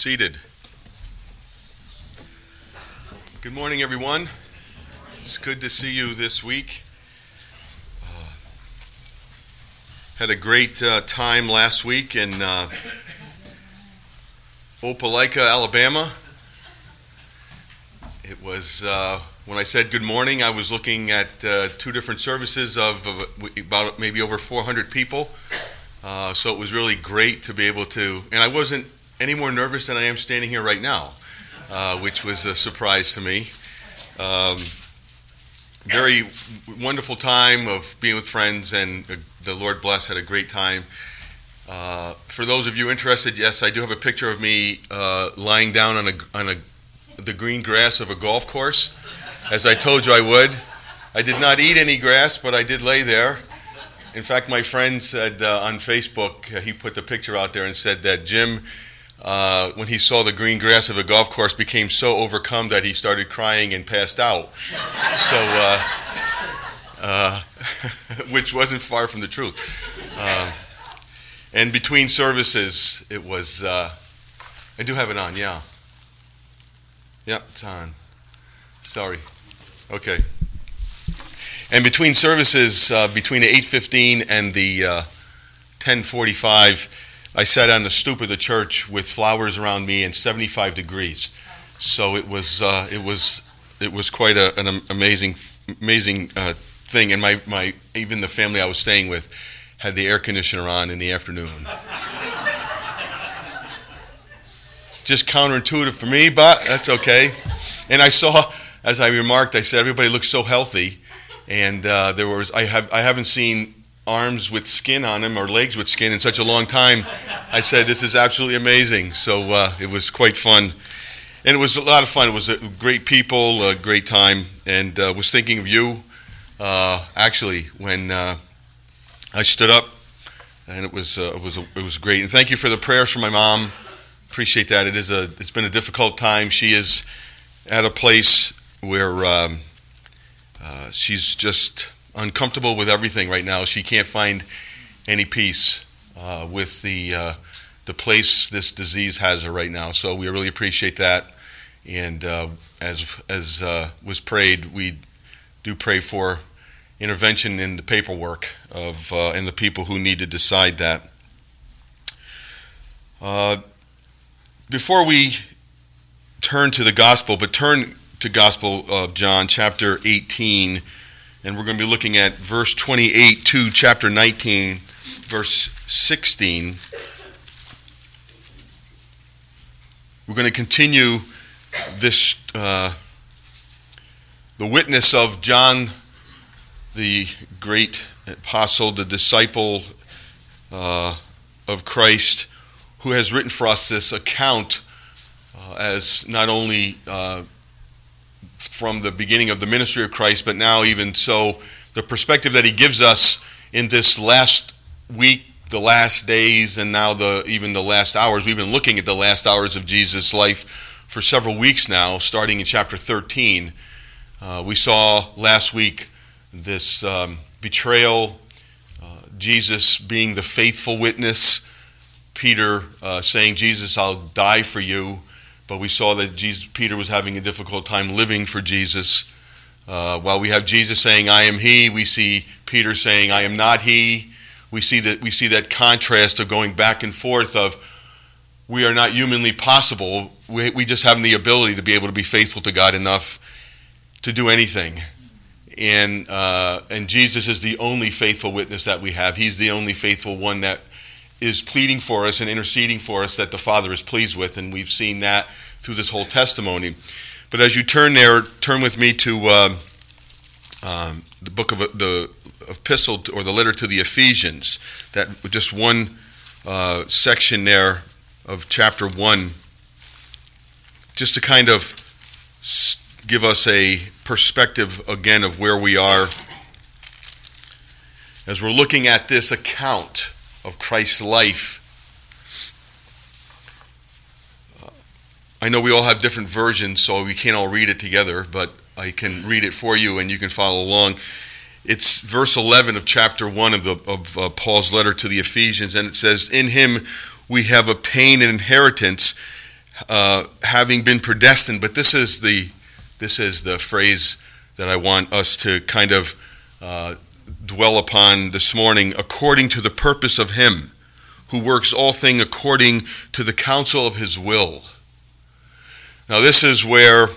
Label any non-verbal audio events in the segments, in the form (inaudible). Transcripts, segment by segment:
Seated. Good morning, everyone. It's good to see you this week. Uh, had a great uh, time last week in uh, Opelika, Alabama. It was uh, when I said good morning, I was looking at uh, two different services of, of, about maybe over 400 people. Uh, so it was really great to be able to, and I wasn't any more nervous than I am standing here right now, uh, which was a surprise to me. Um, very wonderful time of being with friends, and the Lord bless. Had a great time. Uh, for those of you interested, yes, I do have a picture of me uh, lying down on a on a the green grass of a golf course, as I told you I would. I did not eat any grass, but I did lay there. In fact, my friend said uh, on Facebook, uh, he put the picture out there and said that Jim uh, when he saw the green grass of a golf course, became so overcome that he started crying and passed out. So, uh, uh, (laughs) which wasn't far from the truth. Uh, and between services, it was. Uh, I do have it on, yeah. Yep, it's on. Sorry. Okay. And between services, between the 8:15 and the 10:45 I sat on the stoop of the church with flowers around me and 75 degrees. So it was uh, it was it was quite a, an amazing amazing uh, thing. And my, my even the family I was staying with had the air conditioner on in the afternoon. Just counterintuitive for me, but that's okay. And I saw, as I remarked, I said everybody looks so healthy, and uh, there was I have I haven't seen arms with skin on them or legs with skin in such a long time. I said, This is absolutely amazing. So uh, it was quite fun. And it was a lot of fun. It was great people, a great time. And uh, was thinking of you uh, actually when uh, I stood up. And it was, uh, it, was, it was great. And thank you for the prayers for my mom. Appreciate that. It is a, it's been a difficult time. She is at a place where um, uh, she's just uncomfortable with everything right now. She can't find any peace uh, with the uh, the place this disease has her right now. So we really appreciate that. And uh, as as uh, was prayed, we do pray for intervention in the paperwork of uh, and the people who need to decide that. Uh, before we turn to the gospel, but turn to Gospel of John, chapter 18 and we're going to be looking at verse 28 to chapter 19, verse 16. We're going to continue this, uh, the witness of John, the great apostle, the disciple uh, of Christ, who has written for us this account uh, as not only uh, from the beginning of the ministry of Christ, but now even so, the perspective that he gives us in this last week, the last days, and now the even the last hours. We've been looking at the last hours of Jesus' life for several weeks now, starting in chapter 13. Uh, we saw last week this um, betrayal, uh, Jesus being the faithful witness, Peter uh, saying, Jesus, I'll die for you. But we saw that Jesus, Peter was having a difficult time living for Jesus. Uh, while we have Jesus saying, I am he, we see Peter saying, I am not he. We see that, we see that contrast of going back and forth of, we are not humanly possible. We, we just have the ability to be able to be faithful to God enough to do anything. And, uh, and Jesus is the only faithful witness that we have. He's the only faithful one that is pleading for us and interceding for us that the Father is pleased with, and we've seen that through this whole testimony. But as you turn there, turn with me to uh, um, the book of the epistle or the letter to the Ephesians. That just one uh, section there of chapter one, just to kind of give us a perspective again of where we are as we're looking at this account of Christ's life. Uh, I know we all have different versions, so we can't all read it together, but I can read it for you and you can follow along. It's verse 11 of chapter 1 of, the, of uh, Paul's letter to the Ephesians, and it says, In him we have obtained an inheritance, uh, having been predestined, but this is the this is the phrase that I want us to kind of uh, dwell upon this morning. According to the purpose of Him who works all things according to the counsel of His will. Now, this is where,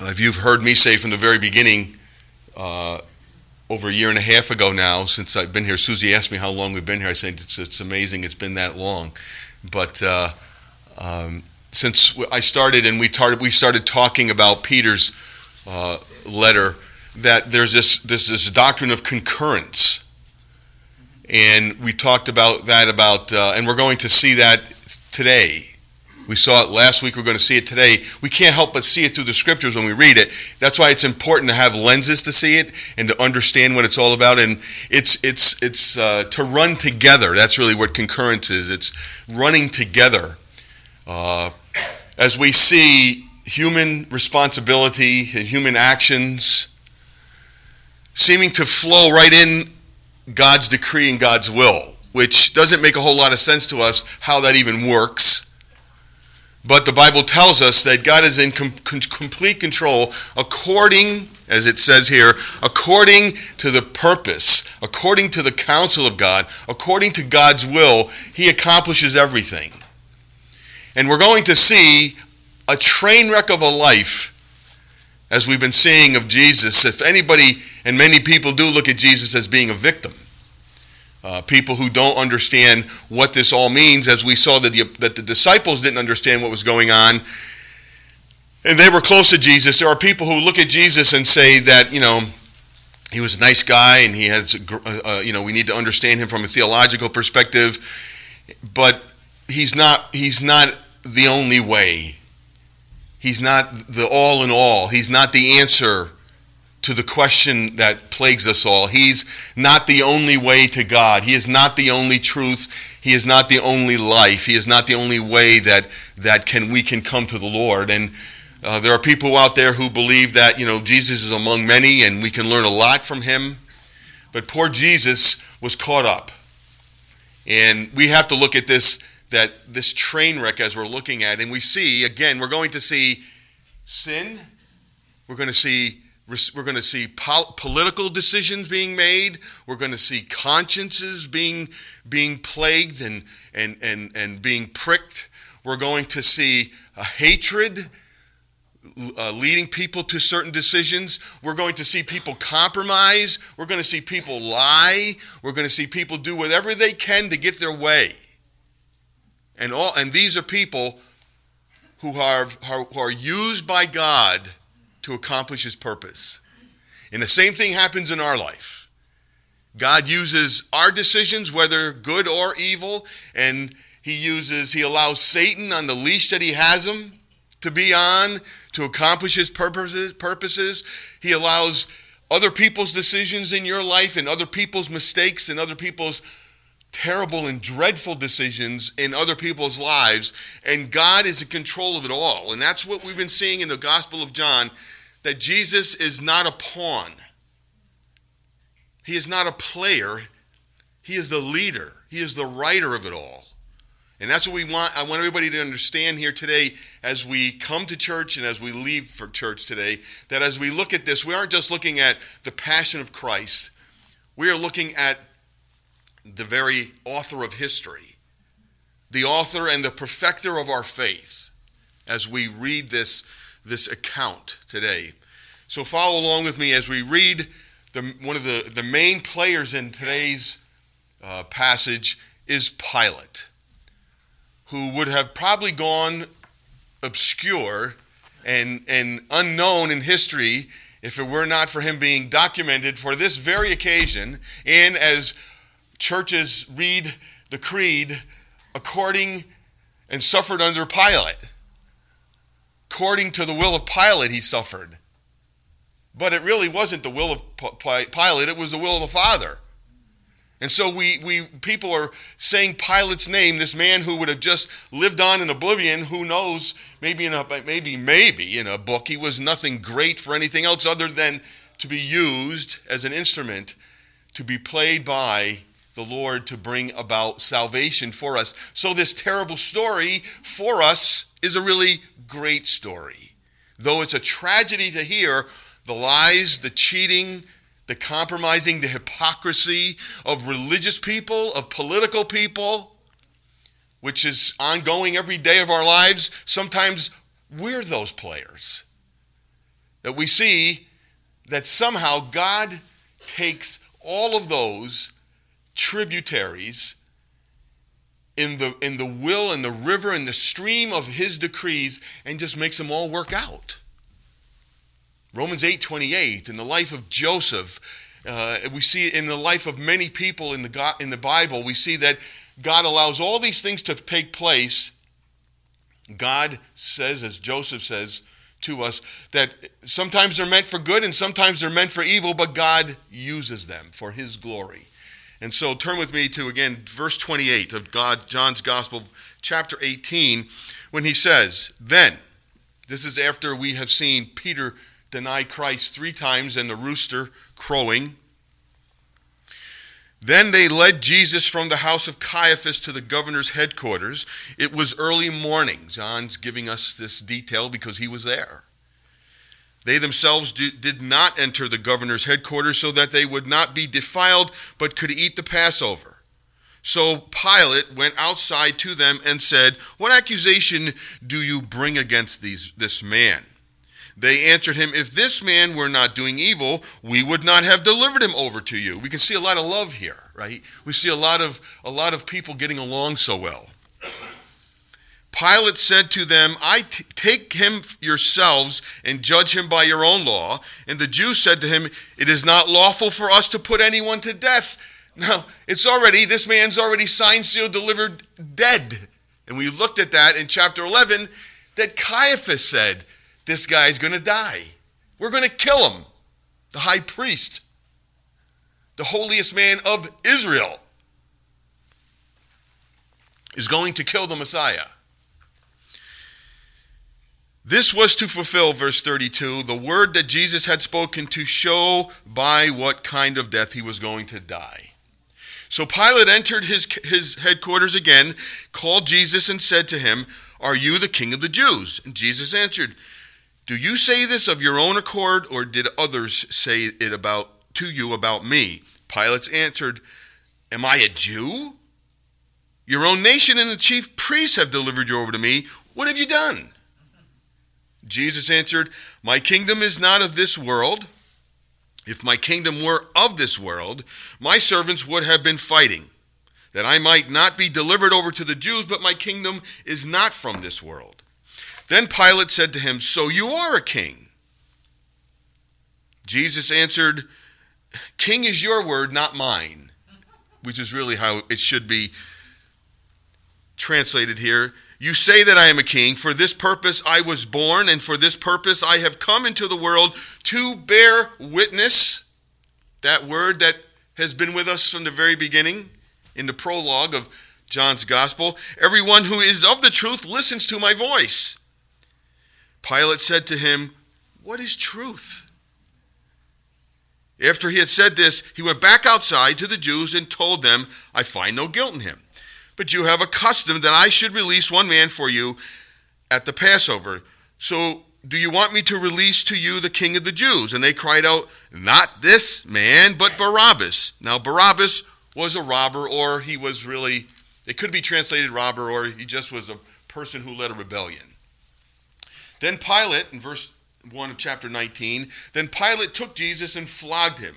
if you've heard me say from the very beginning, uh, over a year and a half ago now, since I've been here, Susie asked me how long we've been here. I said it's, it's amazing it's been that long. But uh, um, since I started and we started, we started talking about Peter's uh, letter, that there's this, this, this doctrine of concurrence. And we talked about that about, uh, and we're going to see that today we saw it last week. We're going to see it today. We can't help but see it through the scriptures when we read it. That's why it's important to have lenses to see it and to understand what it's all about. And it's it's it's uh, to run together. That's really what concurrence is. It's running together. Uh, as we see human responsibility and human actions seeming to flow right in God's decree and God's will, which doesn't make a whole lot of sense to us how that even works. But the Bible tells us that God is in com- complete control according, as it says here, according to the purpose, according to the counsel of God, according to God's will, He accomplishes everything. And we're going to see a train wreck of a life, as we've been seeing of Jesus. If anybody, and many people do look at Jesus as being a victim uh, people who don't understand what this all means, as we saw that the, that the disciples didn't understand what was going on, and they were close to Jesus. There are people who look at Jesus and say that, you know, he was a nice guy and he has, uh, uh, you know, we need to understand him from a theological perspective, but he's not, he's not the only way. He's not the all in all. He's not the answer to the question that plagues us all. He's not the only way to God. He is not the only truth. He is not the only life. He is not the only way that that can we can come to the Lord. And uh, there are people out there who believe that you know Jesus is among many and we can learn a lot from him. But poor Jesus was caught up, and we have to look at this that this train wreck as we're looking at, and we see again we're going to see sin. We're going to see we're going to see pol- political decisions being made. We're going to see consciences being, being plagued and, and, and, and being pricked. We're going to see a hatred uh, leading people to certain decisions. We're going to see people compromise. We're going to see people lie. We're going to see people do whatever they can to get their way. And, all, and these are people who are, who are used by God to accomplish his purpose. And the same thing happens in our life. God uses our decisions, whether good or evil, and he uses, he allows Satan on the leash that he has him to be on to accomplish his purposes. purposes. He allows other people's decisions in your life and other people's mistakes and other people's terrible and dreadful decisions in other people's lives, and God is in control of it all. And that's what we've been seeing in the Gospel of John that Jesus is not a pawn, he is not a player, he is the leader, he is the writer of it all. And that's what we want. I want everybody to understand here today as we come to church and as we leave for church today that as we look at this, we aren't just looking at the passion of Christ, we are looking at the very author of history, the author and the perfecter of our faith as we read this, this account today. So follow along with me as we read the, one of the, the main players in today's uh, passage is Pilate, who would have probably gone obscure and, and unknown in history if it were not for him being documented for this very occasion and as churches read the creed according and suffered under Pilate. According to the will of Pilate, he suffered. But it really wasn't the will of Pilate, it was the will of the Father. And so we, we people are saying Pilate's name, this man who would have just lived on in oblivion, who knows, maybe in a maybe maybe in a book, he was nothing great for anything else other than to be used as an instrument to be played by the Lord to bring about salvation for us. So, this terrible story for us is a really great story. Though it's a tragedy to hear the lies, the cheating, the compromising, the hypocrisy of religious people, of political people, which is ongoing every day of our lives, sometimes we're those players. That we see that somehow God takes all of those tributaries in the, in the will and the river and the stream of his decrees and just makes them all work out. Romans 8:28 in the life of Joseph uh, we see in the life of many people in the God, in the Bible we see that God allows all these things to take place God says as Joseph says to us that sometimes they're meant for good and sometimes they're meant for evil but God uses them for his glory. And so turn with me to again verse 28 of God John's Gospel chapter 18 when he says, "Then this is after we have seen Peter deny Christ 3 times and the rooster crowing. Then they led Jesus from the house of Caiaphas to the governor's headquarters. It was early morning. John's giving us this detail because he was there. They themselves did not enter the governor's headquarters so that they would not be defiled, but could eat the Passover. So Pilate went outside to them and said, What accusation do you bring against these, this man? They answered him, If this man were not doing evil, we would not have delivered him over to you. We can see a lot of love here, right? We see a lot of, a lot of people getting along so well. Pilate said to them, I t- take him yourselves and judge him by your own law. And the Jews said to him, It is not lawful for us to put anyone to death. Now, it's already, this man's already signed, sealed, delivered, dead. And we looked at that in chapter 11 that Caiaphas said, This guy's going to die. We're going to kill him. The high priest, the holiest man of Israel, is going to kill the Messiah. This was to fulfill, verse 32, the word that Jesus had spoken to show by what kind of death he was going to die. So Pilate entered his, his headquarters again, called Jesus, and said to him, Are you the king of the Jews? And Jesus answered, Do you say this of your own accord, or did others say it about to you about me? Pilate answered, Am I a Jew? Your own nation and the chief priests have delivered you over to me. What have you done? Jesus answered, My kingdom is not of this world. If my kingdom were of this world, my servants would have been fighting, that I might not be delivered over to the Jews, but my kingdom is not from this world. Then Pilate said to him, So you are a king. Jesus answered, King is your word, not mine, which is really how it should be translated here. You say that I am a king. For this purpose I was born, and for this purpose I have come into the world to bear witness. That word that has been with us from the very beginning in the prologue of John's gospel. Everyone who is of the truth listens to my voice. Pilate said to him, What is truth? After he had said this, he went back outside to the Jews and told them, I find no guilt in him. But you have a custom that I should release one man for you at the Passover. So do you want me to release to you the king of the Jews? And they cried out, Not this man, but Barabbas. Now, Barabbas was a robber, or he was really, it could be translated robber, or he just was a person who led a rebellion. Then Pilate, in verse 1 of chapter 19, then Pilate took Jesus and flogged him.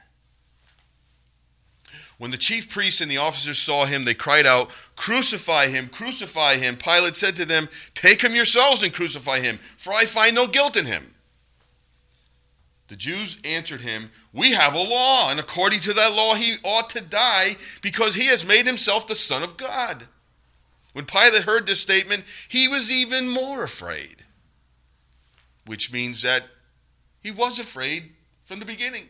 When the chief priests and the officers saw him, they cried out, Crucify him, crucify him. Pilate said to them, Take him yourselves and crucify him, for I find no guilt in him. The Jews answered him, We have a law, and according to that law he ought to die, because he has made himself the Son of God. When Pilate heard this statement, he was even more afraid, which means that He was afraid from the beginning.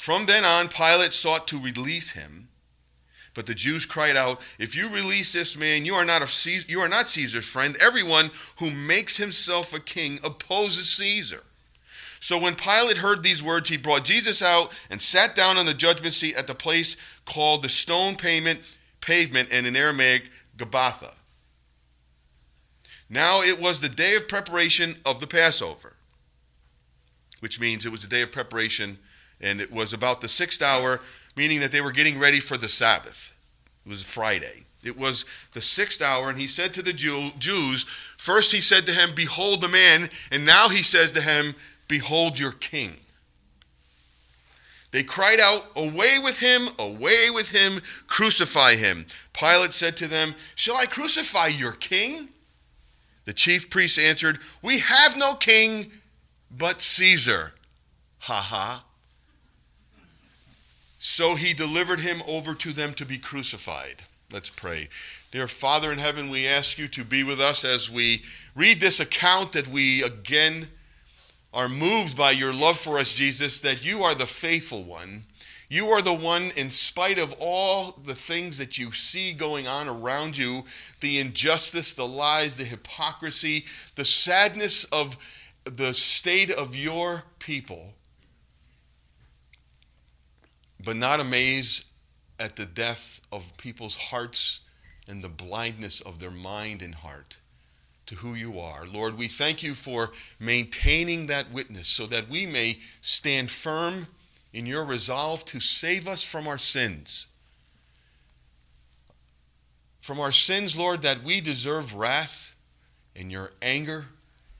From then on, Pilate sought to release him. But the Jews cried out, If you release this man, you are not, Caesar, you are not Caesar's friend. Everyone who makes himself a king opposes Caesar. So when Pilate heard these words, he brought Jesus out and sat down on the judgment seat at the place called the stone pavement, pavement and in Aramaic, Gabbatha. Now it was the day of preparation of the Passover, which means it was the day of preparation and it was about the sixth hour, meaning that they were getting ready for the Sabbath. It was Friday. It was the sixth hour, and he said to the Jew, Jews, first he said to him, Behold the man, and now he says to him, Behold your king. They cried out, Away with him, away with him, crucify him. Pilate said to them, Shall I crucify your king? The chief priests answered, We have no king but Caesar. Ha ha. So he delivered him over to them to be crucified. Let's pray. Dear Father in heaven, we ask you to be with us as we read this account that we again are moved by your love for us, Jesus, that you are the faithful one. You are the one, in spite of all the things that you see going on around you the injustice, the lies, the hypocrisy, the sadness of the state of your people but not amazed at the death of people's hearts and the blindness of their mind and heart to who you are. Lord, we thank you for maintaining that witness so that we may stand firm in your resolve to save us from our sins. From our sins, Lord, that we deserve wrath and your anger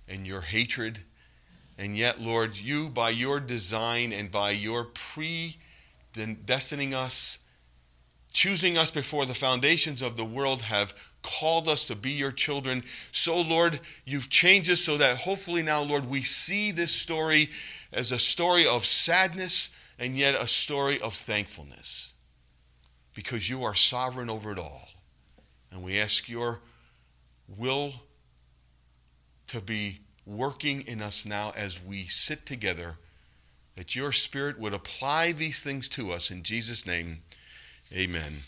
and your hatred. And yet, Lord, you, by your design and by your pre destining us, choosing us before the foundations of the world, have called us to be your children. So, Lord, you've changed us so that hopefully now, Lord, we see this story as a story of sadness and yet a story of thankfulness because you are sovereign over it all. And we ask your will to be working in us now as we sit together that your Spirit would apply these things to us. In Jesus' name, amen.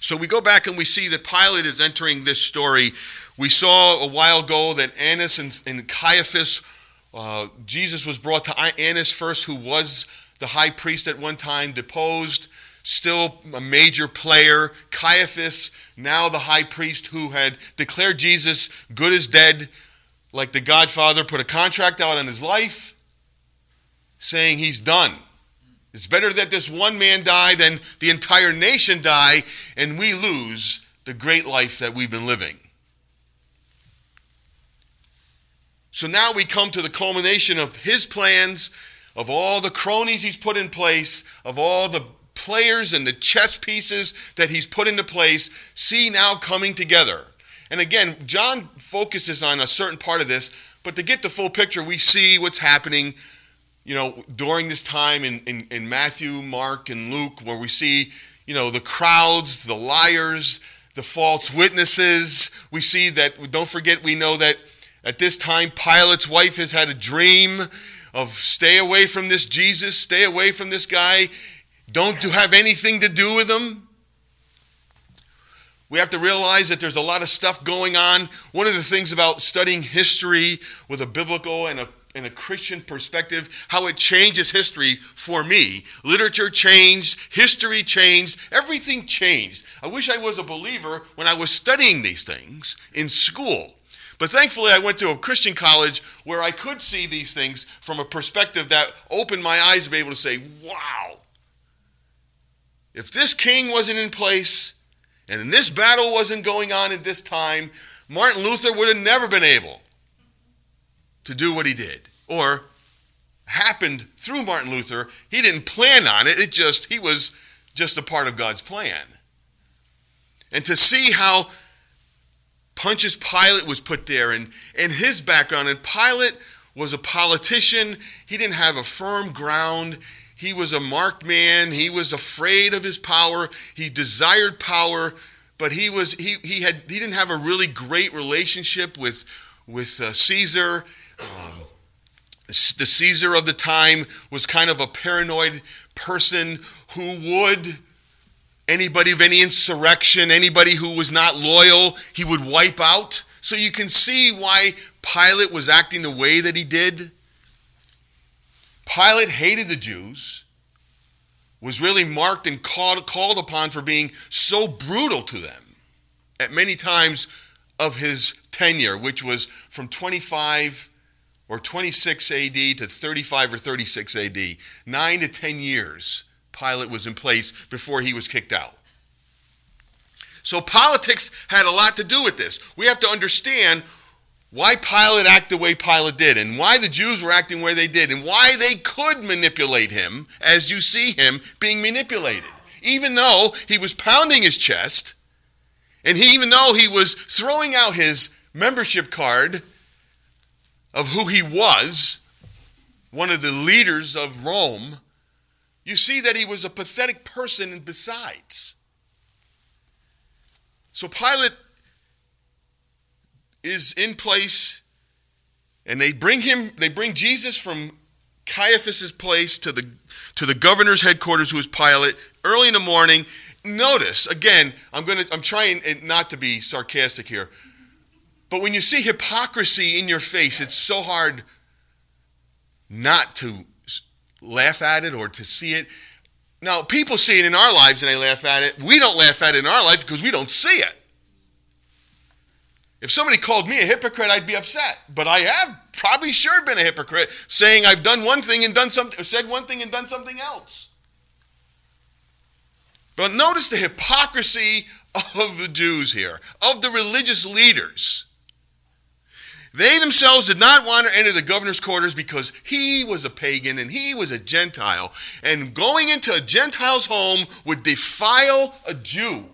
So we go back and we see that Pilate is entering this story. We saw a while ago that Annas and, and Caiaphas, uh, Jesus was brought to Annas first, who was the high priest at one time, deposed, still a major player. Caiaphas, now the high priest who had declared Jesus good as dead, like the Godfather, put a contract out on his life saying he's done. It's better that this one man die than the entire nation die and we lose the great life that we've been living. So now we come to the culmination of his plans, of all the cronies he's put in place, of all the players and the chess pieces that he's put into place, see now coming together. And again, John focuses on a certain part of this, but to get the full picture, we see what's happening you know, during this time in, in, in Matthew, Mark, and Luke, where we see, you know, the crowds, the liars, the false witnesses. We see that, don't forget, we know that at this time, Pilate's wife has had a dream of stay away from this Jesus, stay away from this guy, don't have anything to do with him. We have to realize that there's a lot of stuff going on. One of the things about studying history with a biblical and a in a Christian perspective, how it changes history for me. Literature changed, history changed, everything changed. I wish I was a believer when I was studying these things in school. But thankfully, I went to a Christian college where I could see these things from a perspective that opened my eyes to be able to say, wow, if this king wasn't in place and this battle wasn't going on at this time, Martin Luther would have never been able to do what he did. Or happened through Martin Luther. He didn't plan on it, it just, he was just a part of God's plan. And to see how Pontius Pilate was put there and, and his background, and Pilate was a politician, he didn't have a firm ground. He was a marked man. He was afraid of his power. He desired power, but he was he, he had he didn't have a really great relationship with with uh, Caesar. The Caesar of the time was kind of a paranoid person who would anybody of any insurrection, anybody who was not loyal, he would wipe out. So you can see why Pilate was acting the way that he did. Pilate hated the Jews, was really marked and called, called upon for being so brutal to them at many times of his tenure, which was from 25 or 26 AD to 35 or 36 AD. Nine to 10 years Pilate was in place before he was kicked out. So politics had a lot to do with this. We have to understand why Pilate acted the way Pilate did, and why the Jews were acting where they did, and why they could manipulate him as you see him being manipulated. Even though he was pounding his chest, and he, even though he was throwing out his membership card of who he was, one of the leaders of Rome, you see that he was a pathetic person and besides. So Pilate is in place, and they bring him, they bring Jesus from Caiaphas's place to the to the governor's headquarters, who is Pilate, early in the morning. Notice again, I'm gonna I'm trying not to be sarcastic here, but when you see hypocrisy in your face, it's so hard not to laugh at it or to see it. Now, people see it in our lives and they laugh at it. We don't laugh at it in our life because we don't see it. If somebody called me a hypocrite, I'd be upset. But I have probably sure been a hypocrite, saying I've done one thing and done something, said one thing and done something else. But notice the hypocrisy of the Jews here, of the religious leaders. They themselves did not want to enter the governor's quarters because he was a pagan and he was a Gentile. And going into a Gentile's home would defile a Jew.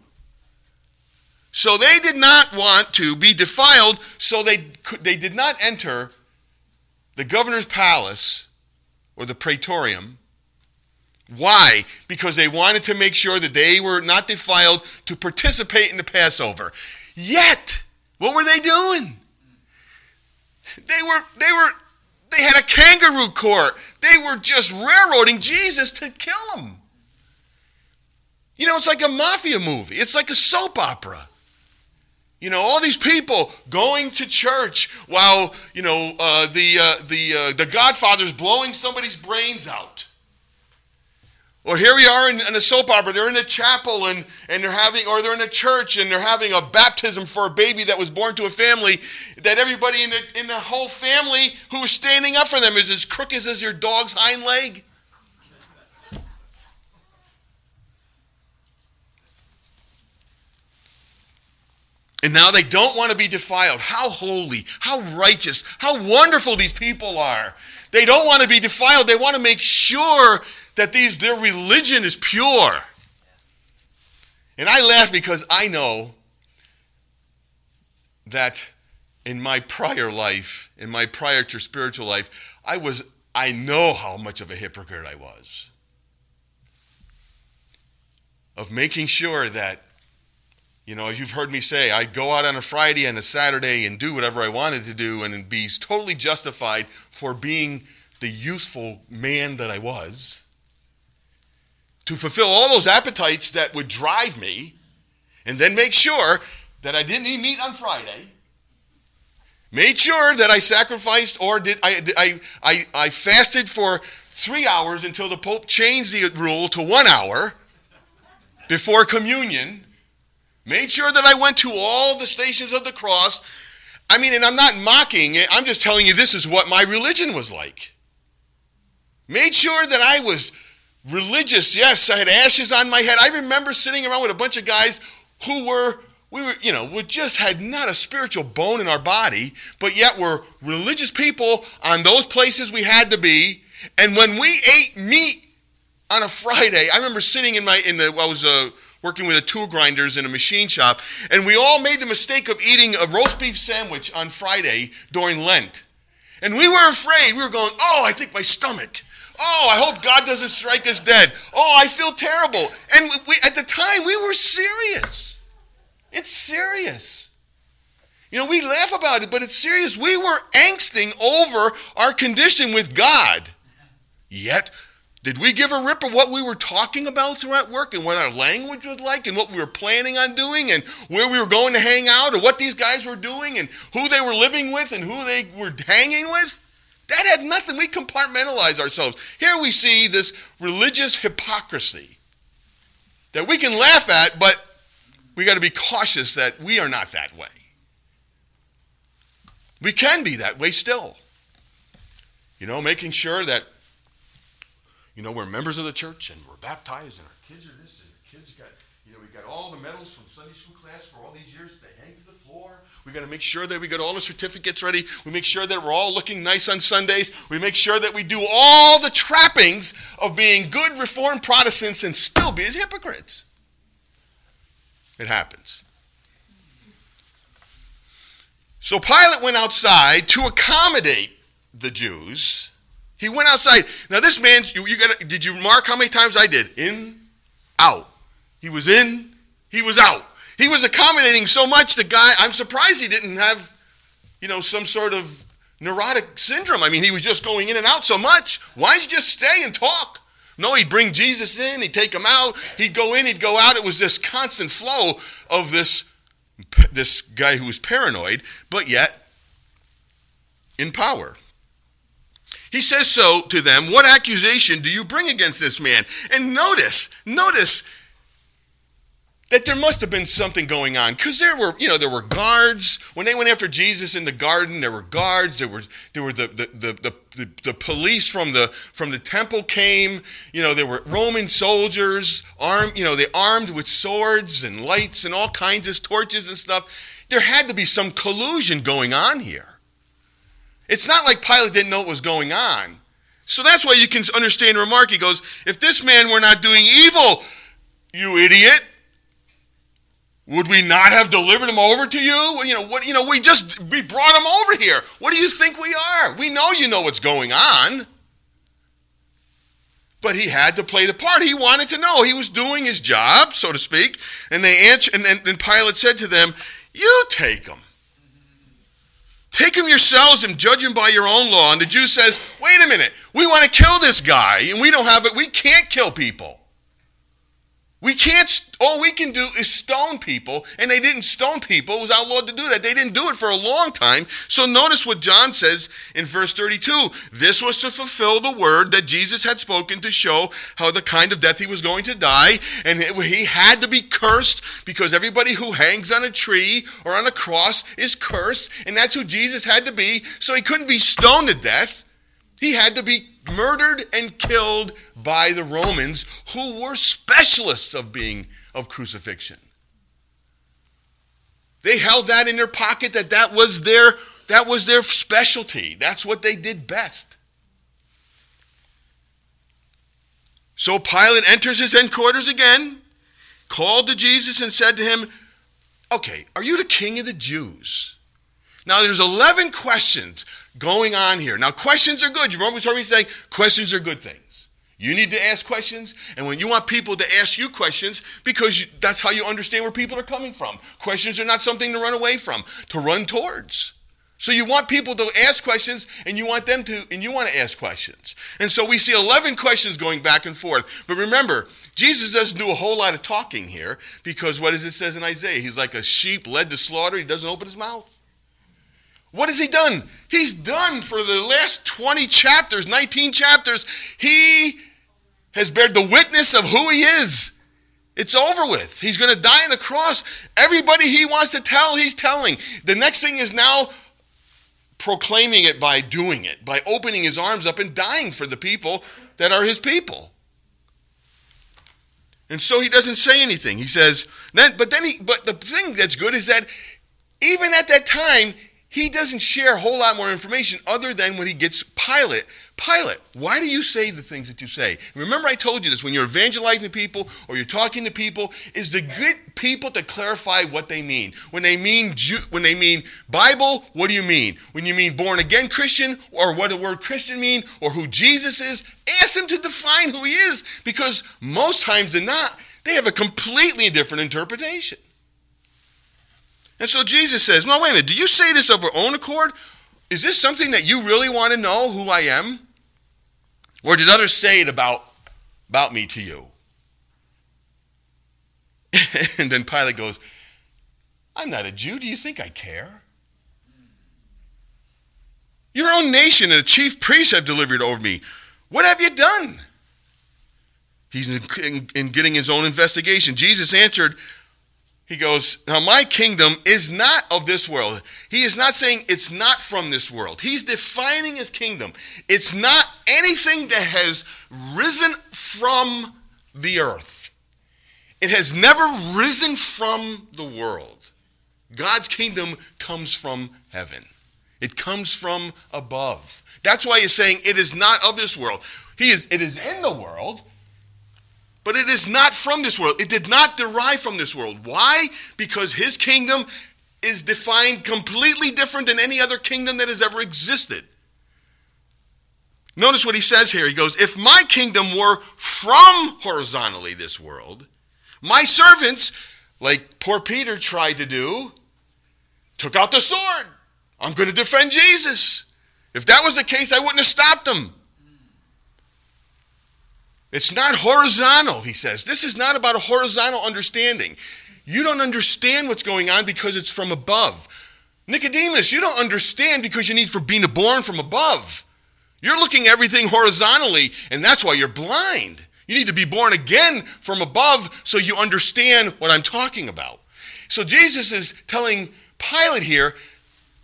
So they did not want to be defiled, so they, they did not enter the governor's palace or the praetorium. Why? Because they wanted to make sure that they were not defiled to participate in the Passover. Yet, what were they doing? They were, they were, they had a kangaroo court. They were just railroading Jesus to kill him. You know, it's like a mafia movie. It's like a soap opera. You know, all these people going to church while you know uh, the uh, the uh, the Godfather's blowing somebody's brains out. Or here we are in, in a soap opera. They're in a chapel and, and they're having, or they're in a church and they're having a baptism for a baby that was born to a family that everybody in the, in the whole family who is standing up for them is as crooked as your dog's hind leg. And now they don't want to be defiled. How holy, how righteous, how wonderful these people are. They don't want to be defiled. They want to make sure that these their religion is pure. And I laugh because I know that in my prior life, in my prior to spiritual life, I was I know how much of a hypocrite I was. Of making sure that you know, as you've heard me say, I'd go out on a Friday and a Saturday and do whatever I wanted to do and be totally justified for being the useful man that I was to fulfill all those appetites that would drive me, and then make sure that I didn't eat meat on Friday. Made sure that I sacrificed or did I, I, I, I fasted for three hours until the Pope changed the rule to one hour before communion. Made sure that I went to all the stations of the cross. I mean, and I'm not mocking it, I'm just telling you this is what my religion was like. Made sure that I was religious. Yes, I had ashes on my head. I remember sitting around with a bunch of guys who were we were, you know, we just had not a spiritual bone in our body, but yet we're religious people on those places we had to be. And when we ate meat on a Friday, I remember sitting in my in the I was uh, working with the tool grinders in a machine shop, and we all made the mistake of eating a roast beef sandwich on Friday during Lent. And we were afraid. We were going, "Oh, I think my stomach." Oh, I hope God doesn't strike us dead. Oh, I feel terrible. And we, at the time, we were serious. It's serious. You know, we laugh about it, but it's serious. We were angsting over our condition with God. Yet, did we give a rip of what we were talking about throughout work and what our language was like and what we were planning on doing and where we were going to hang out or what these guys were doing and who they were living with and who they were hanging with? That had nothing. We compartmentalize ourselves. Here we see this religious hypocrisy that we can laugh at, but we got to be cautious that we are not that way. We can be that way still. You know, making sure that, you know, we're members of the church and we're baptized and our kids are this and our kids got, you know, we got all the medals from Sunday school class for all these years. They hang to the got to make sure that we got all the certificates ready. We make sure that we're all looking nice on Sundays. We make sure that we do all the trappings of being good Reformed Protestants and still be as hypocrites. It happens. So Pilate went outside to accommodate the Jews. He went outside. Now this man, you, you got did you mark how many times I did? In, out. He was in, he was out. He was accommodating so much, the guy, I'm surprised he didn't have, you know, some sort of neurotic syndrome. I mean, he was just going in and out so much. Why didn't you just stay and talk? No, he'd bring Jesus in, he'd take him out, he'd go in, he'd go out. It was this constant flow of this, this guy who was paranoid, but yet in power. He says so to them, What accusation do you bring against this man? And notice, notice that there must have been something going on because there were you know there were guards. When they went after jesus in the garden there were guards there were there were the the, the, the, the police from the from the temple came. You know there were roman soldiers armed you know they armed with swords and lights and all kinds of torches and stuff. There had to be some collusion going on here. It's not like pilate didn't know what was going on. So that's why you can understand remark. He goes if this man were not doing evil you idiot would we not have delivered him over to you? You know what? You know we just we brought him over here. What do you think we are? We know you know what's going on. But he had to play the part. He wanted to know. He was doing his job, so to speak. And they and, and, and Pilate said to them, "You take him. Take him yourselves and judge him by your own law." And the Jew says, "Wait a minute. We want to kill this guy, and we don't have it. We can't kill people." We can't, all we can do is stone people, and they didn't stone people. It was outlawed to do that. They didn't do it for a long time. So notice what John says in verse 32. This was to fulfill the word that Jesus had spoken to show how the kind of death he was going to die. And he had to be cursed because everybody who hangs on a tree or on a cross is cursed. And that's who Jesus had to be. So he couldn't be stoned to death. He had to be murdered and killed by the Romans who were specialists of being of crucifixion. They held that in their pocket that that was their that was their specialty. That's what they did best. So Pilate enters his headquarters again, called to Jesus and said to him, "Okay, are you the king of the Jews?" Now there's 11 questions going on here. Now, questions are good. You've always heard me say questions are good things. You need to ask questions, and when you want people to ask you questions, because you, that's how you understand where people are coming from. Questions are not something to run away from, to run towards. So you want people to ask questions, and you want them to, and you want to ask questions. And so we see 11 questions going back and forth. But remember, Jesus doesn't do a whole lot of talking here, because what does it says in Isaiah? He's like a sheep led to slaughter. He doesn't open his mouth. What has he done? He's done for the last 20 chapters, 19 chapters. He has bared the witness of who he is. It's over with. He's going to die on the cross. Everybody he wants to tell, he's telling. The next thing is now proclaiming it by doing it, by opening his arms up and dying for the people that are his people. And so he doesn't say anything. He says, then, but then he, but the thing that's good is that even at that time, he doesn't share a whole lot more information other than when he gets Pilate. Pilate, why do you say the things that you say? Remember, I told you this when you're evangelizing people or you're talking to people, is to get people to clarify what they mean. When they mean Jew, when they mean Bible, what do you mean? When you mean born again Christian, or what the word Christian mean, or who Jesus is, ask them to define who he is, because most times than not, they have a completely different interpretation. And so Jesus says, No, wait a minute. Do you say this of your own accord? Is this something that you really want to know who I am? Or did others say it about, about me to you? (laughs) and then Pilate goes, I'm not a Jew. Do you think I care? Your own nation and the chief priests have delivered over me. What have you done? He's in, in, in getting his own investigation. Jesus answered, he goes, Now my kingdom is not of this world. He is not saying it's not from this world. He's defining his kingdom. It's not anything that has risen from the earth, it has never risen from the world. God's kingdom comes from heaven, it comes from above. That's why he's saying it is not of this world. He is, it is in the world, but it is not from this world. It did not derive from this world. Why? Because his kingdom is defined completely different than any other kingdom that has ever existed. Notice what he says here. He goes, If my kingdom were from horizontally this world, my servants, like poor Peter tried to do, took out the sword. I'm going to defend Jesus. If that was the case, I wouldn't have stopped them. It's not horizontal, he says. This is not about a horizontal understanding. You don't understand what's going on because it's from above. Nicodemus, you don't understand because you need for being born from above. You're looking everything horizontally, and that's why you're blind. You need to be born again from above so you understand what I'm talking about. So Jesus is telling Pilate here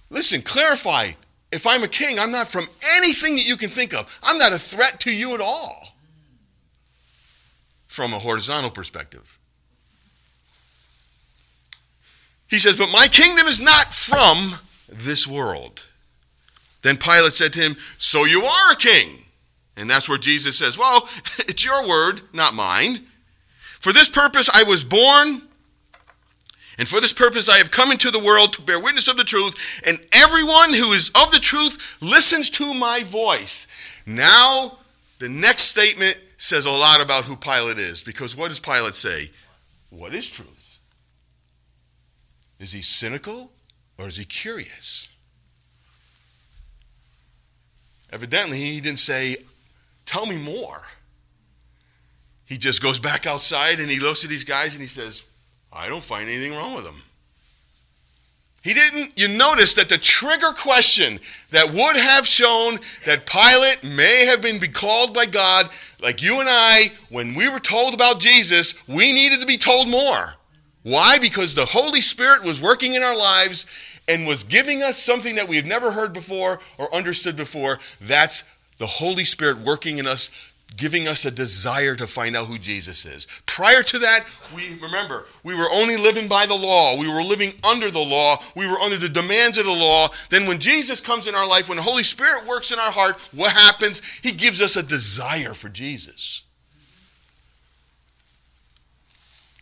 listen, clarify. If I'm a king, I'm not from anything that you can think of. I'm not a threat to you at all from a horizontal perspective. He says, But my kingdom is not from this world. Then Pilate said to him, So you are a king. And that's where Jesus says, Well, (laughs) it's your word, not mine. For this purpose I was born, and for this purpose I have come into the world to bear witness of the truth, and everyone who is of the truth listens to my voice. Now, the next statement says a lot about who Pilate is because what does Pilate say? What is truth? Is he cynical or is he curious? Evidently, he didn't say, Tell me more. He just goes back outside and he looks at these guys and he says, I don't find anything wrong with them. He didn't, you notice that the trigger question that would have shown that Pilate may have been called by God, like you and I, when we were told about Jesus, we needed to be told more. Why? Because the Holy Spirit was working in our lives and was giving us something that we had never heard before or understood before. That's the Holy Spirit working in us giving us a desire to find out who Jesus is. Prior to that, we remember, we were only living by the law. We were living under the law. We were under the demands of the law. Then when Jesus comes in our life, when the Holy Spirit works in our heart, what happens? He gives us a desire for Jesus.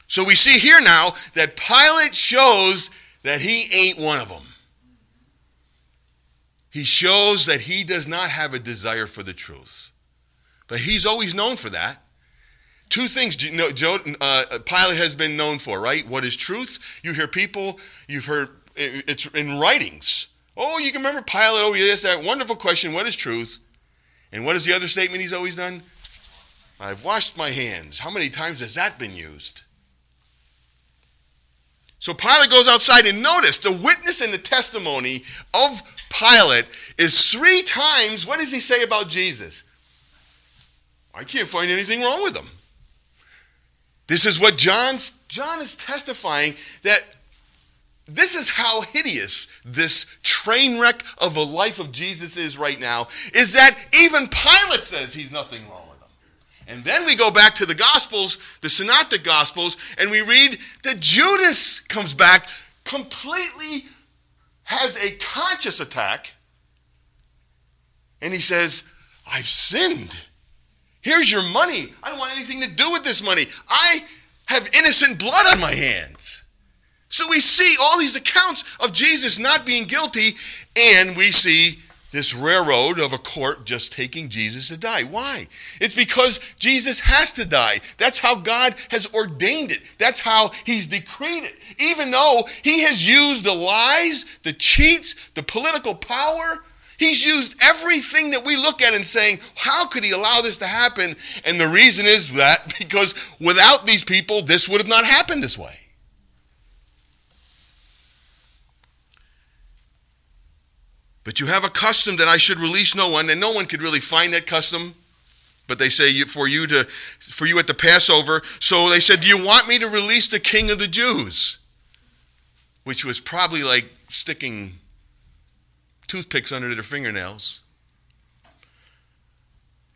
So we see here now that Pilate shows that he ain't one of them. He shows that he does not have a desire for the truth. But he's always known for that. Two things Joe, uh, Pilate has been known for, right? What is truth? You hear people, you've heard it's in writings. Oh, you can remember Pilate. Oh, yes, that wonderful question. What is truth? And what is the other statement he's always done? I've washed my hands. How many times has that been used? So Pilate goes outside and notice the witness and the testimony of Pilate is three times. What does he say about Jesus? I can't find anything wrong with them. This is what John's John is testifying that this is how hideous this train wreck of a life of Jesus is right now, is that even Pilate says he's nothing wrong with them. And then we go back to the Gospels, the Synoptic Gospels, and we read that Judas comes back completely, has a conscious attack, and he says, I've sinned. Here's your money. I don't want anything to do with this money. I have innocent blood on my hands. So we see all these accounts of Jesus not being guilty, and we see this railroad of a court just taking Jesus to die. Why? It's because Jesus has to die. That's how God has ordained it. That's how He's decreed it. Even though He has used the lies, the cheats, the political power, He's used everything that we look at and saying, how could He allow this to happen? And the reason is that (laughs) because without these people, this would have not happened this way. But you have a custom that I should release no one, and no one could really find that custom. But they say for you to for you at the Passover. So they said, Do you want me to release the king of the Jews? Which was probably like sticking toothpicks under their fingernails.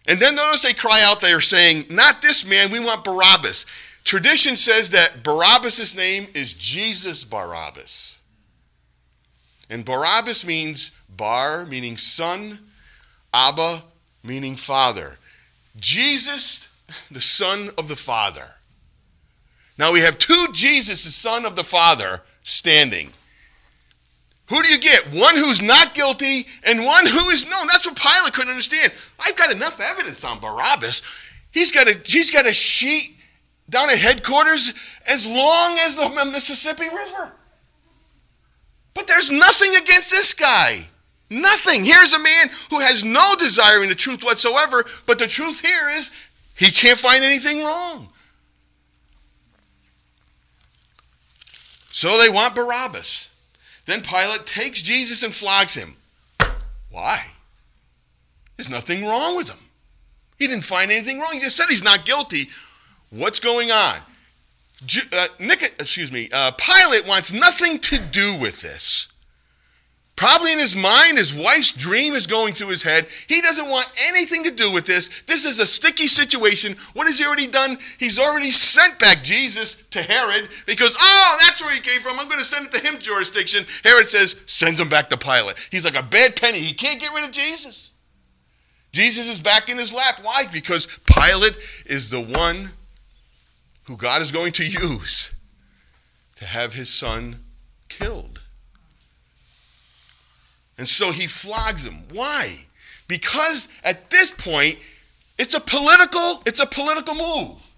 And then notice they cry out, they are saying, Not this man, we want Barabbas. Tradition says that Barabbas' name is Jesus Barabbas. And Barabbas means Bar, meaning son, Abba, meaning father. Jesus, the son of the Father. Now we have two Jesus, the son of the Father, standing. Who do you get? One who's not guilty and one who is known. That's what Pilate couldn't understand. I've got enough evidence on Barabbas. He's got a, he's got a sheet down at headquarters as long as the Mississippi River. But there's nothing against this guy. Nothing. Here's a man who has no desire in the truth whatsoever, but the truth here is he can't find anything wrong. So they want Barabbas. Then Pilate takes Jesus and flogs him. Why? There's nothing wrong with him. He didn't find anything wrong. He just said he's not guilty. What's going on? Uh, Nick, excuse me, uh, Pilate wants nothing to do with this. Probably in his mind, his wife's dream is going through his head. He doesn't want anything to do with this. This is a sticky situation. What has he already done? He's already sent back Jesus to Herod because, oh, that's where he came from. I'm going to send it to him jurisdiction. Herod says, sends him back to Pilate. He's like a bad penny. He can't get rid of Jesus. Jesus is back in his lap. Why? Because Pilate is the one who God is going to use to have his son killed. And so he flogs him. Why? Because at this point, it's a political, it's a political move.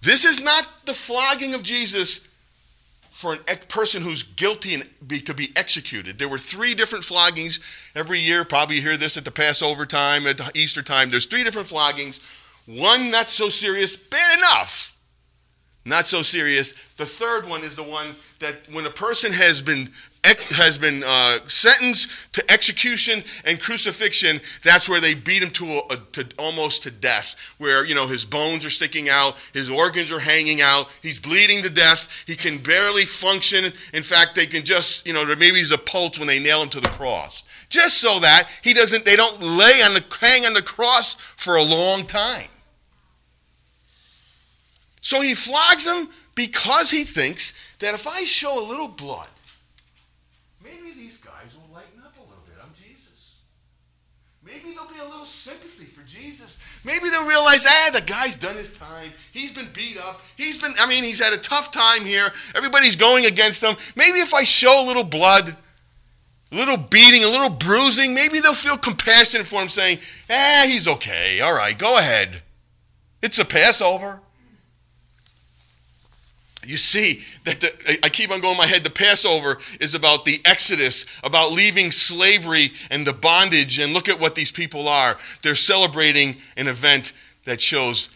This is not the flogging of Jesus for a person who's guilty and be, to be executed. There were three different floggings every year. Probably you hear this at the Passover time, at the Easter time. There's three different floggings. One not so serious, bad enough. Not so serious. The third one is the one that when a person has been has been uh, sentenced to execution and crucifixion, that's where they beat him to, a, to almost to death, where you know his bones are sticking out, his organs are hanging out, he's bleeding to death, he can barely function. In fact, they can just you know maybe he's a pulse when they nail him to the cross just so that he doesn't they don't lay on the hang on the cross for a long time so he flogs him because he thinks that if i show a little blood maybe these guys will lighten up a little bit i'm jesus maybe there'll be a little sympathy for jesus maybe they'll realize ah the guy's done his time he's been beat up he's been i mean he's had a tough time here everybody's going against him maybe if i show a little blood a little beating, a little bruising, maybe they'll feel compassion for him, saying, ah, he's okay. All right, go ahead. It's a Passover. You see that the, I keep on going in my head. The Passover is about the Exodus, about leaving slavery and the bondage. And look at what these people are. They're celebrating an event that shows,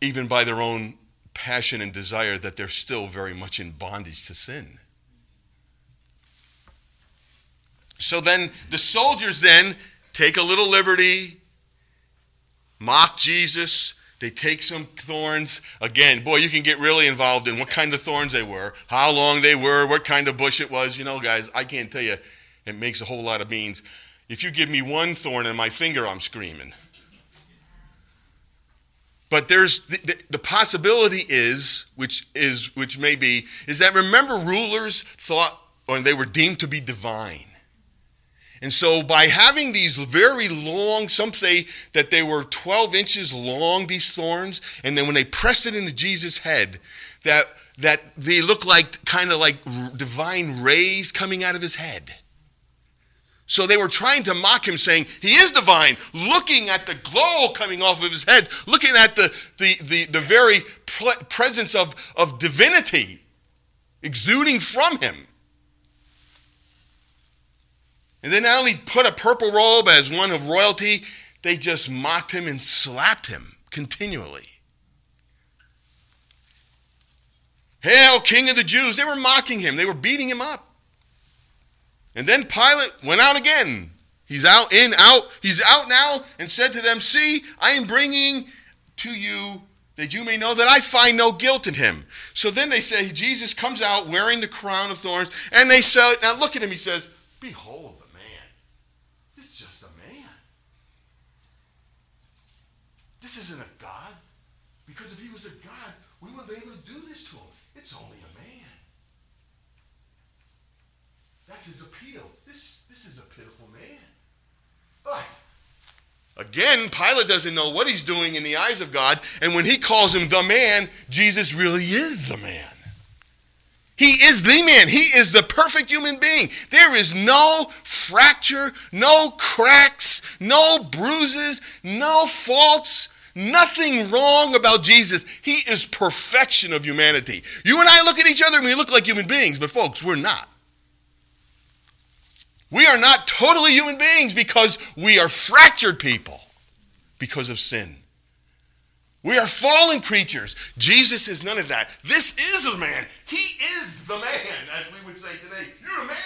even by their own passion and desire, that they're still very much in bondage to sin. So then the soldiers then take a little liberty, mock Jesus. They take some thorns. Again, boy, you can get really involved in what kind of thorns they were, how long they were, what kind of bush it was. You know, guys, I can't tell you. It makes a whole lot of beans. If you give me one thorn in my finger, I'm screaming. But there's the, the, the, possibility is, which is which may be, is that remember rulers thought or they were deemed to be divine. And so by having these very long, some say that they were 12 inches long, these thorns, and then when they pressed it into Jesus' head, that that they looked like kind of like divine rays coming out of his head. So they were trying to mock him, saying, He is divine, looking at the glow coming off of his head, looking at the, the, the, the very presence of, of divinity exuding from him. And they not only put a purple robe as one of royalty, they just mocked him and slapped him continually. Hail, King of the Jews! They were mocking him, they were beating him up. And then Pilate went out again. He's out, in, out. He's out now and said to them, See, I am bringing to you that you may know that I find no guilt in him. So then they say, Jesus comes out wearing the crown of thorns, and they say, Now look at him, he says, Behold the man. This is just a man. This isn't a God. Because if he was a God, we wouldn't be able to do this to him. It's only a man. That's his appeal. This, this is a pitiful man. But Again, Pilate doesn't know what he's doing in the eyes of God, and when he calls him the man, Jesus really is the man. He is the man. He is the perfect human being. There is no fracture, no cracks, no bruises, no faults, nothing wrong about Jesus. He is perfection of humanity. You and I look at each other and we look like human beings, but folks, we're not. We are not totally human beings because we are fractured people because of sin. We are fallen creatures. Jesus is none of that. This is a man. He is the man, as we would say today. You're a man.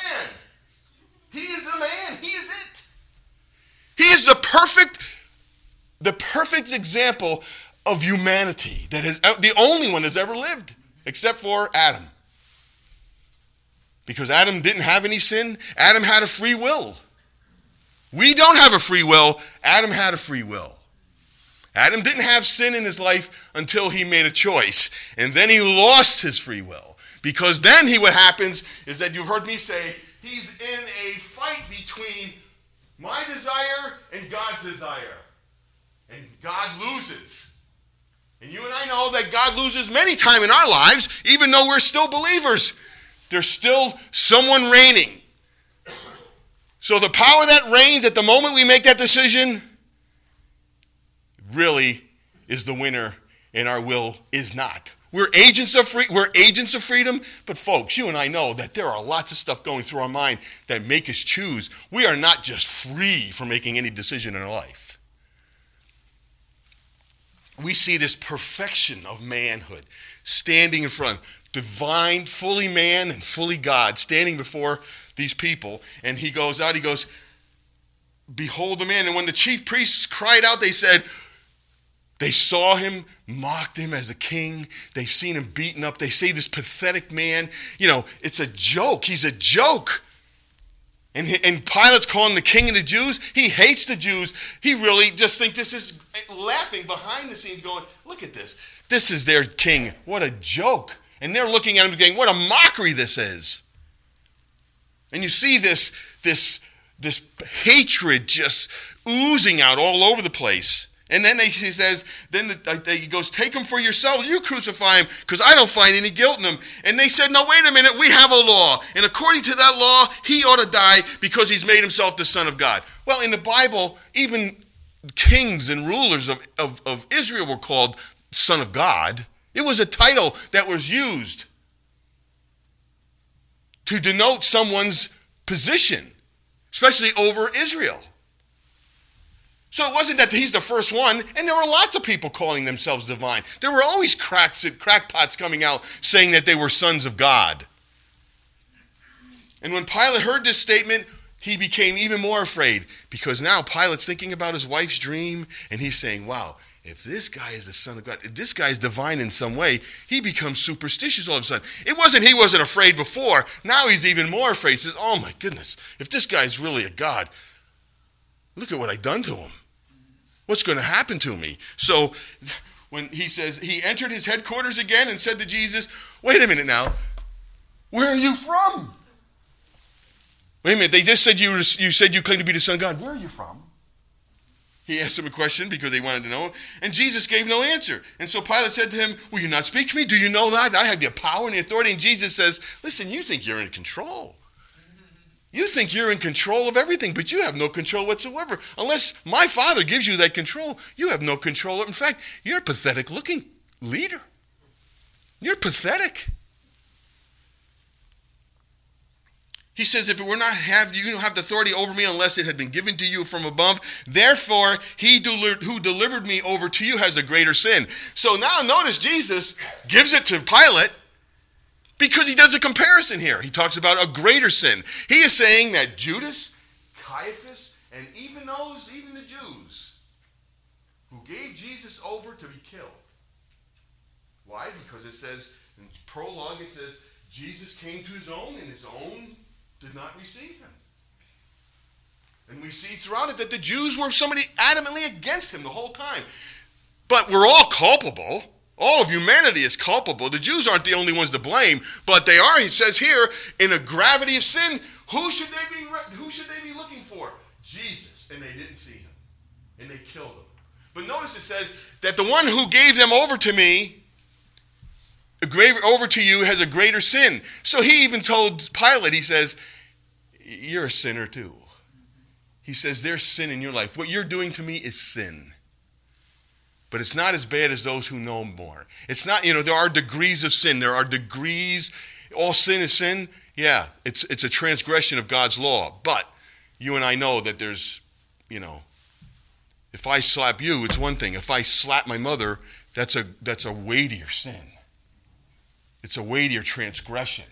He is the man. He is it. He is the perfect, the perfect example of humanity that has uh, the only one that's ever lived, except for Adam. Because Adam didn't have any sin, Adam had a free will. We don't have a free will, Adam had a free will. Adam didn't have sin in his life until he made a choice, and then he lost his free will. Because then he what happens is that you've heard me say he's in a fight between my desire and God's desire. And God loses. And you and I know that God loses many times in our lives, even though we're still believers. There's still someone reigning. So the power that reigns at the moment we make that decision really is the winner and our will is not. We're agents of free, we're agents of freedom, but folks, you and I know that there are lots of stuff going through our mind that make us choose. We are not just free from making any decision in our life. We see this perfection of manhood standing in front divine, fully man and fully God, standing before these people. And he goes out, he goes, Behold the man. And when the chief priests cried out, they said, they saw him, mocked him as a king. They've seen him beaten up. They say this pathetic man, you know, it's a joke. He's a joke. And, and Pilate's calling the king of the Jews. He hates the Jews. He really just thinks this is laughing behind the scenes, going, look at this. This is their king. What a joke. And they're looking at him going, what a mockery this is. And you see this, this, this hatred just oozing out all over the place. And then they, he says, then the, he goes, take him for yourself. You crucify him because I don't find any guilt in him. And they said, no, wait a minute. We have a law. And according to that law, he ought to die because he's made himself the son of God. Well, in the Bible, even kings and rulers of, of, of Israel were called son of God. It was a title that was used to denote someone's position, especially over Israel. So it wasn't that he's the first one, and there were lots of people calling themselves divine. There were always cracks and crackpots coming out saying that they were sons of God. And when Pilate heard this statement, he became even more afraid because now Pilate's thinking about his wife's dream, and he's saying, Wow, if this guy is the Son of God, if this guy is divine in some way, he becomes superstitious all of a sudden. It wasn't he wasn't afraid before. Now he's even more afraid. He says, Oh my goodness, if this guy's really a God, look at what I've done to him. What's going to happen to me? So when he says he entered his headquarters again and said to Jesus, Wait a minute now, where are you from? Wait a minute, they just said you, were, you said you claim to be the Son of God. Where are you from? He asked him a question because they wanted to know, and Jesus gave no answer. And so Pilate said to him, Will you not speak to me? Do you know that? I have the power and the authority. And Jesus says, Listen, you think you're in control. You think you're in control of everything, but you have no control whatsoever. Unless my Father gives you that control, you have no control. In fact, you're a pathetic looking leader. You're pathetic. He says, if it were not have you don't have the authority over me unless it had been given to you from above. Therefore, he who delivered me over to you has a greater sin. So now notice Jesus gives it to Pilate because he does a comparison here. He talks about a greater sin. He is saying that Judas, Caiaphas, and even those, even the Jews, who gave Jesus over to be killed. Why? Because it says, in prologue, it says, Jesus came to his own, and his own did not receive him. And we see throughout it that the Jews were somebody adamantly against him the whole time. But we're all culpable. All of humanity is culpable. The Jews aren't the only ones to blame, but they are, he says here, in a gravity of sin. Who should they be who should they be looking for? Jesus. And they didn't see him. And they killed him. But notice it says that the one who gave them over to me, over to you, has a greater sin. So he even told Pilate, he says, You're a sinner too. He says, There's sin in your life. What you're doing to me is sin. But it's not as bad as those who know more. It's not, you know, there are degrees of sin. There are degrees. All sin is sin. Yeah, it's, it's a transgression of God's law. But you and I know that there's, you know, if I slap you, it's one thing. If I slap my mother, that's a, that's a weightier sin. It's a weightier transgression.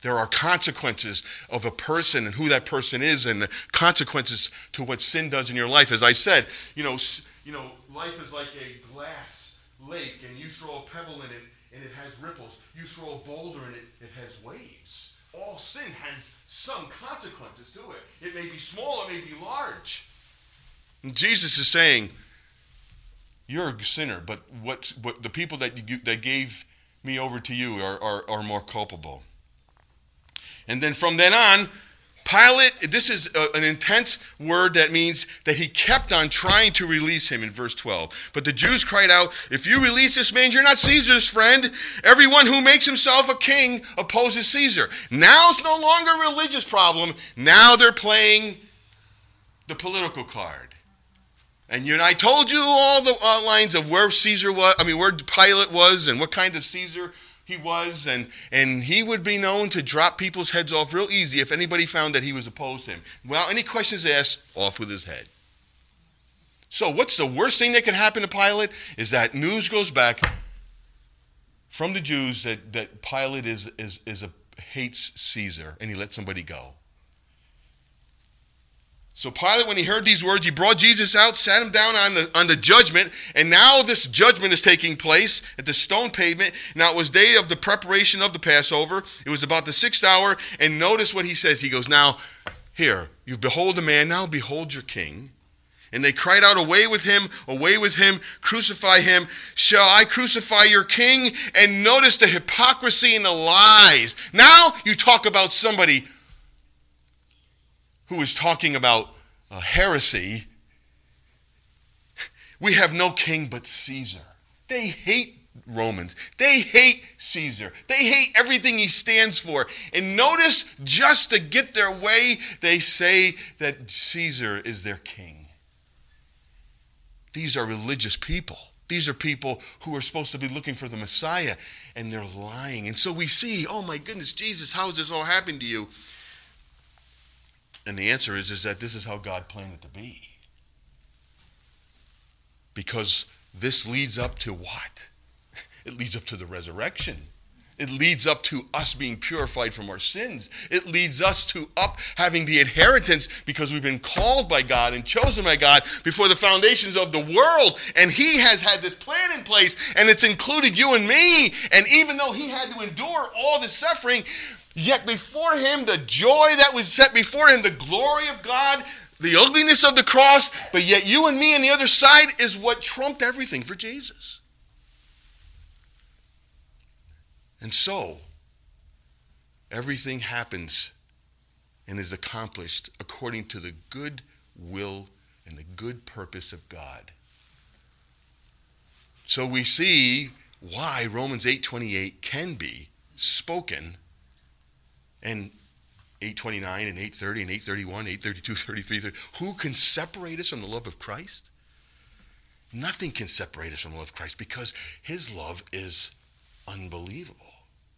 There are consequences of a person and who that person is, and the consequences to what sin does in your life. As I said, you know, you know, life is like a glass lake, and you throw a pebble in it, and it has ripples. You throw a boulder in it, it has waves. All sin has some consequences to it. It may be small, it may be large. Jesus is saying, "You're a sinner, but what, what the people that you, that gave me over to you are, are, are more culpable." And then from then on, Pilate, this is a, an intense word that means that he kept on trying to release him in verse 12. But the Jews cried out, If you release this man, you're not Caesar's friend. Everyone who makes himself a king opposes Caesar. Now it's no longer a religious problem. Now they're playing the political card. And you and I told you all the outlines of where Caesar was, I mean, where Pilate was and what kind of Caesar he was, and, and he would be known to drop people's heads off real easy if anybody found that he was opposed to him. Well, any questions asked, off with his head. So, what's the worst thing that could happen to Pilate? Is that news goes back from the Jews that, that Pilate is, is, is a, hates Caesar and he lets somebody go. So Pilate, when he heard these words, he brought Jesus out, sat him down on the, on the judgment, and now this judgment is taking place at the stone pavement. Now it was day of the preparation of the Passover. It was about the sixth hour, and notice what he says. He goes, Now, here, you behold a man, now behold your king. And they cried out, Away with him, away with him, crucify him. Shall I crucify your king? And notice the hypocrisy and the lies. Now you talk about somebody who is talking about uh, heresy, we have no king but Caesar. They hate Romans. They hate Caesar. They hate everything he stands for. And notice, just to get their way, they say that Caesar is their king. These are religious people. These are people who are supposed to be looking for the Messiah, and they're lying. And so we see, oh my goodness, Jesus, how has this all happened to you? And the answer is, is that this is how God planned it to be. Because this leads up to what? It leads up to the resurrection. It leads up to us being purified from our sins. It leads us to up having the inheritance because we've been called by God and chosen by God before the foundations of the world. And He has had this plan in place, and it's included you and me. And even though He had to endure all the suffering, Yet before him, the joy that was set before him, the glory of God, the ugliness of the cross, but yet you and me on the other side is what trumped everything for Jesus. And so, everything happens and is accomplished according to the good will and the good purpose of God. So we see why Romans 8:28 can be spoken and 829 and 830 and 831, 832, 33, 30. Who can separate us from the love of Christ? Nothing can separate us from the love of Christ because his love is unbelievable.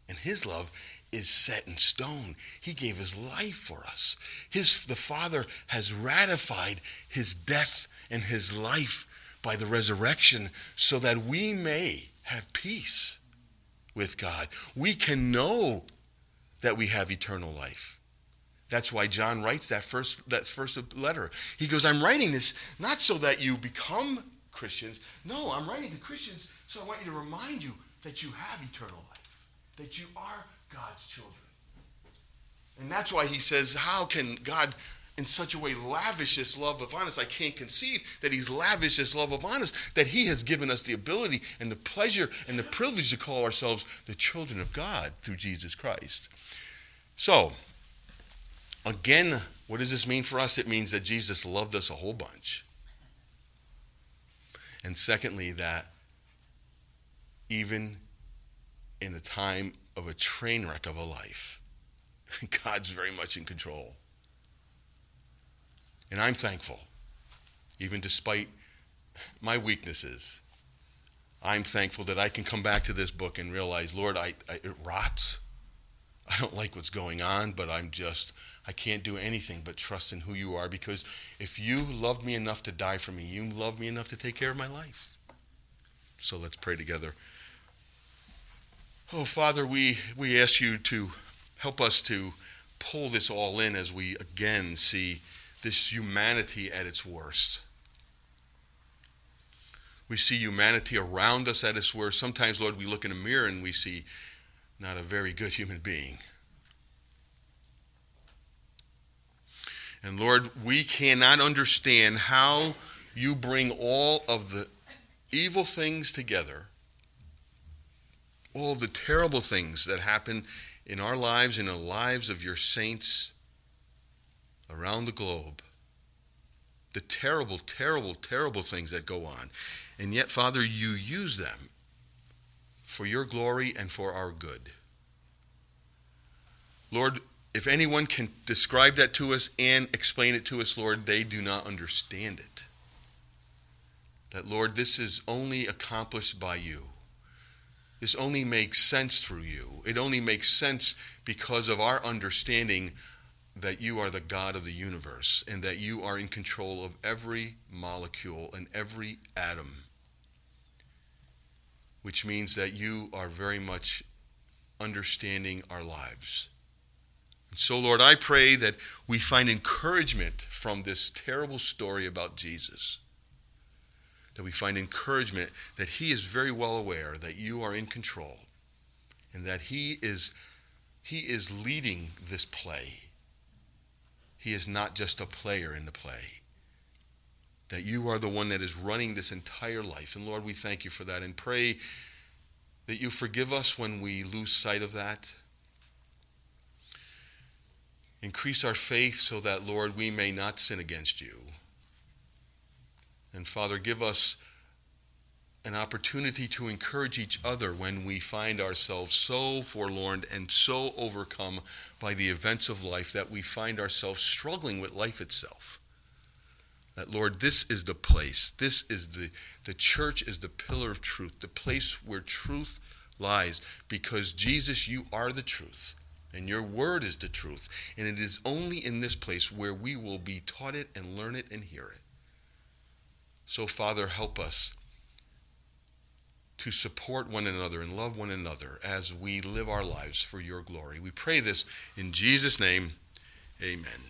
And his love is set in stone. He gave his life for us. His, the Father has ratified his death and his life by the resurrection so that we may have peace with God. We can know that we have eternal life. That's why John writes that first that first letter. He goes, "I'm writing this not so that you become Christians. No, I'm writing to Christians so I want you to remind you that you have eternal life, that you are God's children. And that's why he says, How can God in such a way lavish this love upon us? I can't conceive that he's lavished this love upon us, that he has given us the ability and the pleasure and the privilege to call ourselves the children of God through Jesus Christ. So, again, what does this mean for us? It means that Jesus loved us a whole bunch. And secondly, that even in the time of a train wreck of a life. (laughs) God's very much in control. And I'm thankful, even despite my weaknesses. I'm thankful that I can come back to this book and realize, Lord, I, I, it rots. I don't like what's going on, but I'm just, I can't do anything but trust in who you are because if you loved me enough to die for me, you love me enough to take care of my life. So let's pray together. Oh, Father, we, we ask you to help us to pull this all in as we again see this humanity at its worst. We see humanity around us at its worst. Sometimes, Lord, we look in a mirror and we see not a very good human being. And Lord, we cannot understand how you bring all of the evil things together all the terrible things that happen in our lives in the lives of your saints around the globe. The terrible, terrible, terrible things that go on. And yet, Father, you use them for your glory and for our good. Lord, if anyone can describe that to us and explain it to us, Lord, they do not understand it. That, Lord, this is only accomplished by you. This only makes sense through you. It only makes sense because of our understanding that you are the God of the universe and that you are in control of every molecule and every atom, which means that you are very much understanding our lives. And so, Lord, I pray that we find encouragement from this terrible story about Jesus that we find encouragement that He is very well aware that you are in control and that He is, he is leading this play. He is not just a player in the play. That you are the one that is running this entire life. And Lord, we thank you for that and pray that you forgive us when we lose sight of that. Increase our faith so that, Lord, we may not sin against you. And Father, give us an opportunity to encourage each other when we find ourselves so forlorn and so overcome by the events of life that we find ourselves struggling with life itself. That, Lord, this is the place, this is the, the church is the pillar of truth, the place where truth lies, because Jesus, you are the truth. And your word is the truth. And it is only in this place where we will be taught it and learn it and hear it. So, Father, help us to support one another and love one another as we live our lives for your glory. We pray this in Jesus' name. Amen.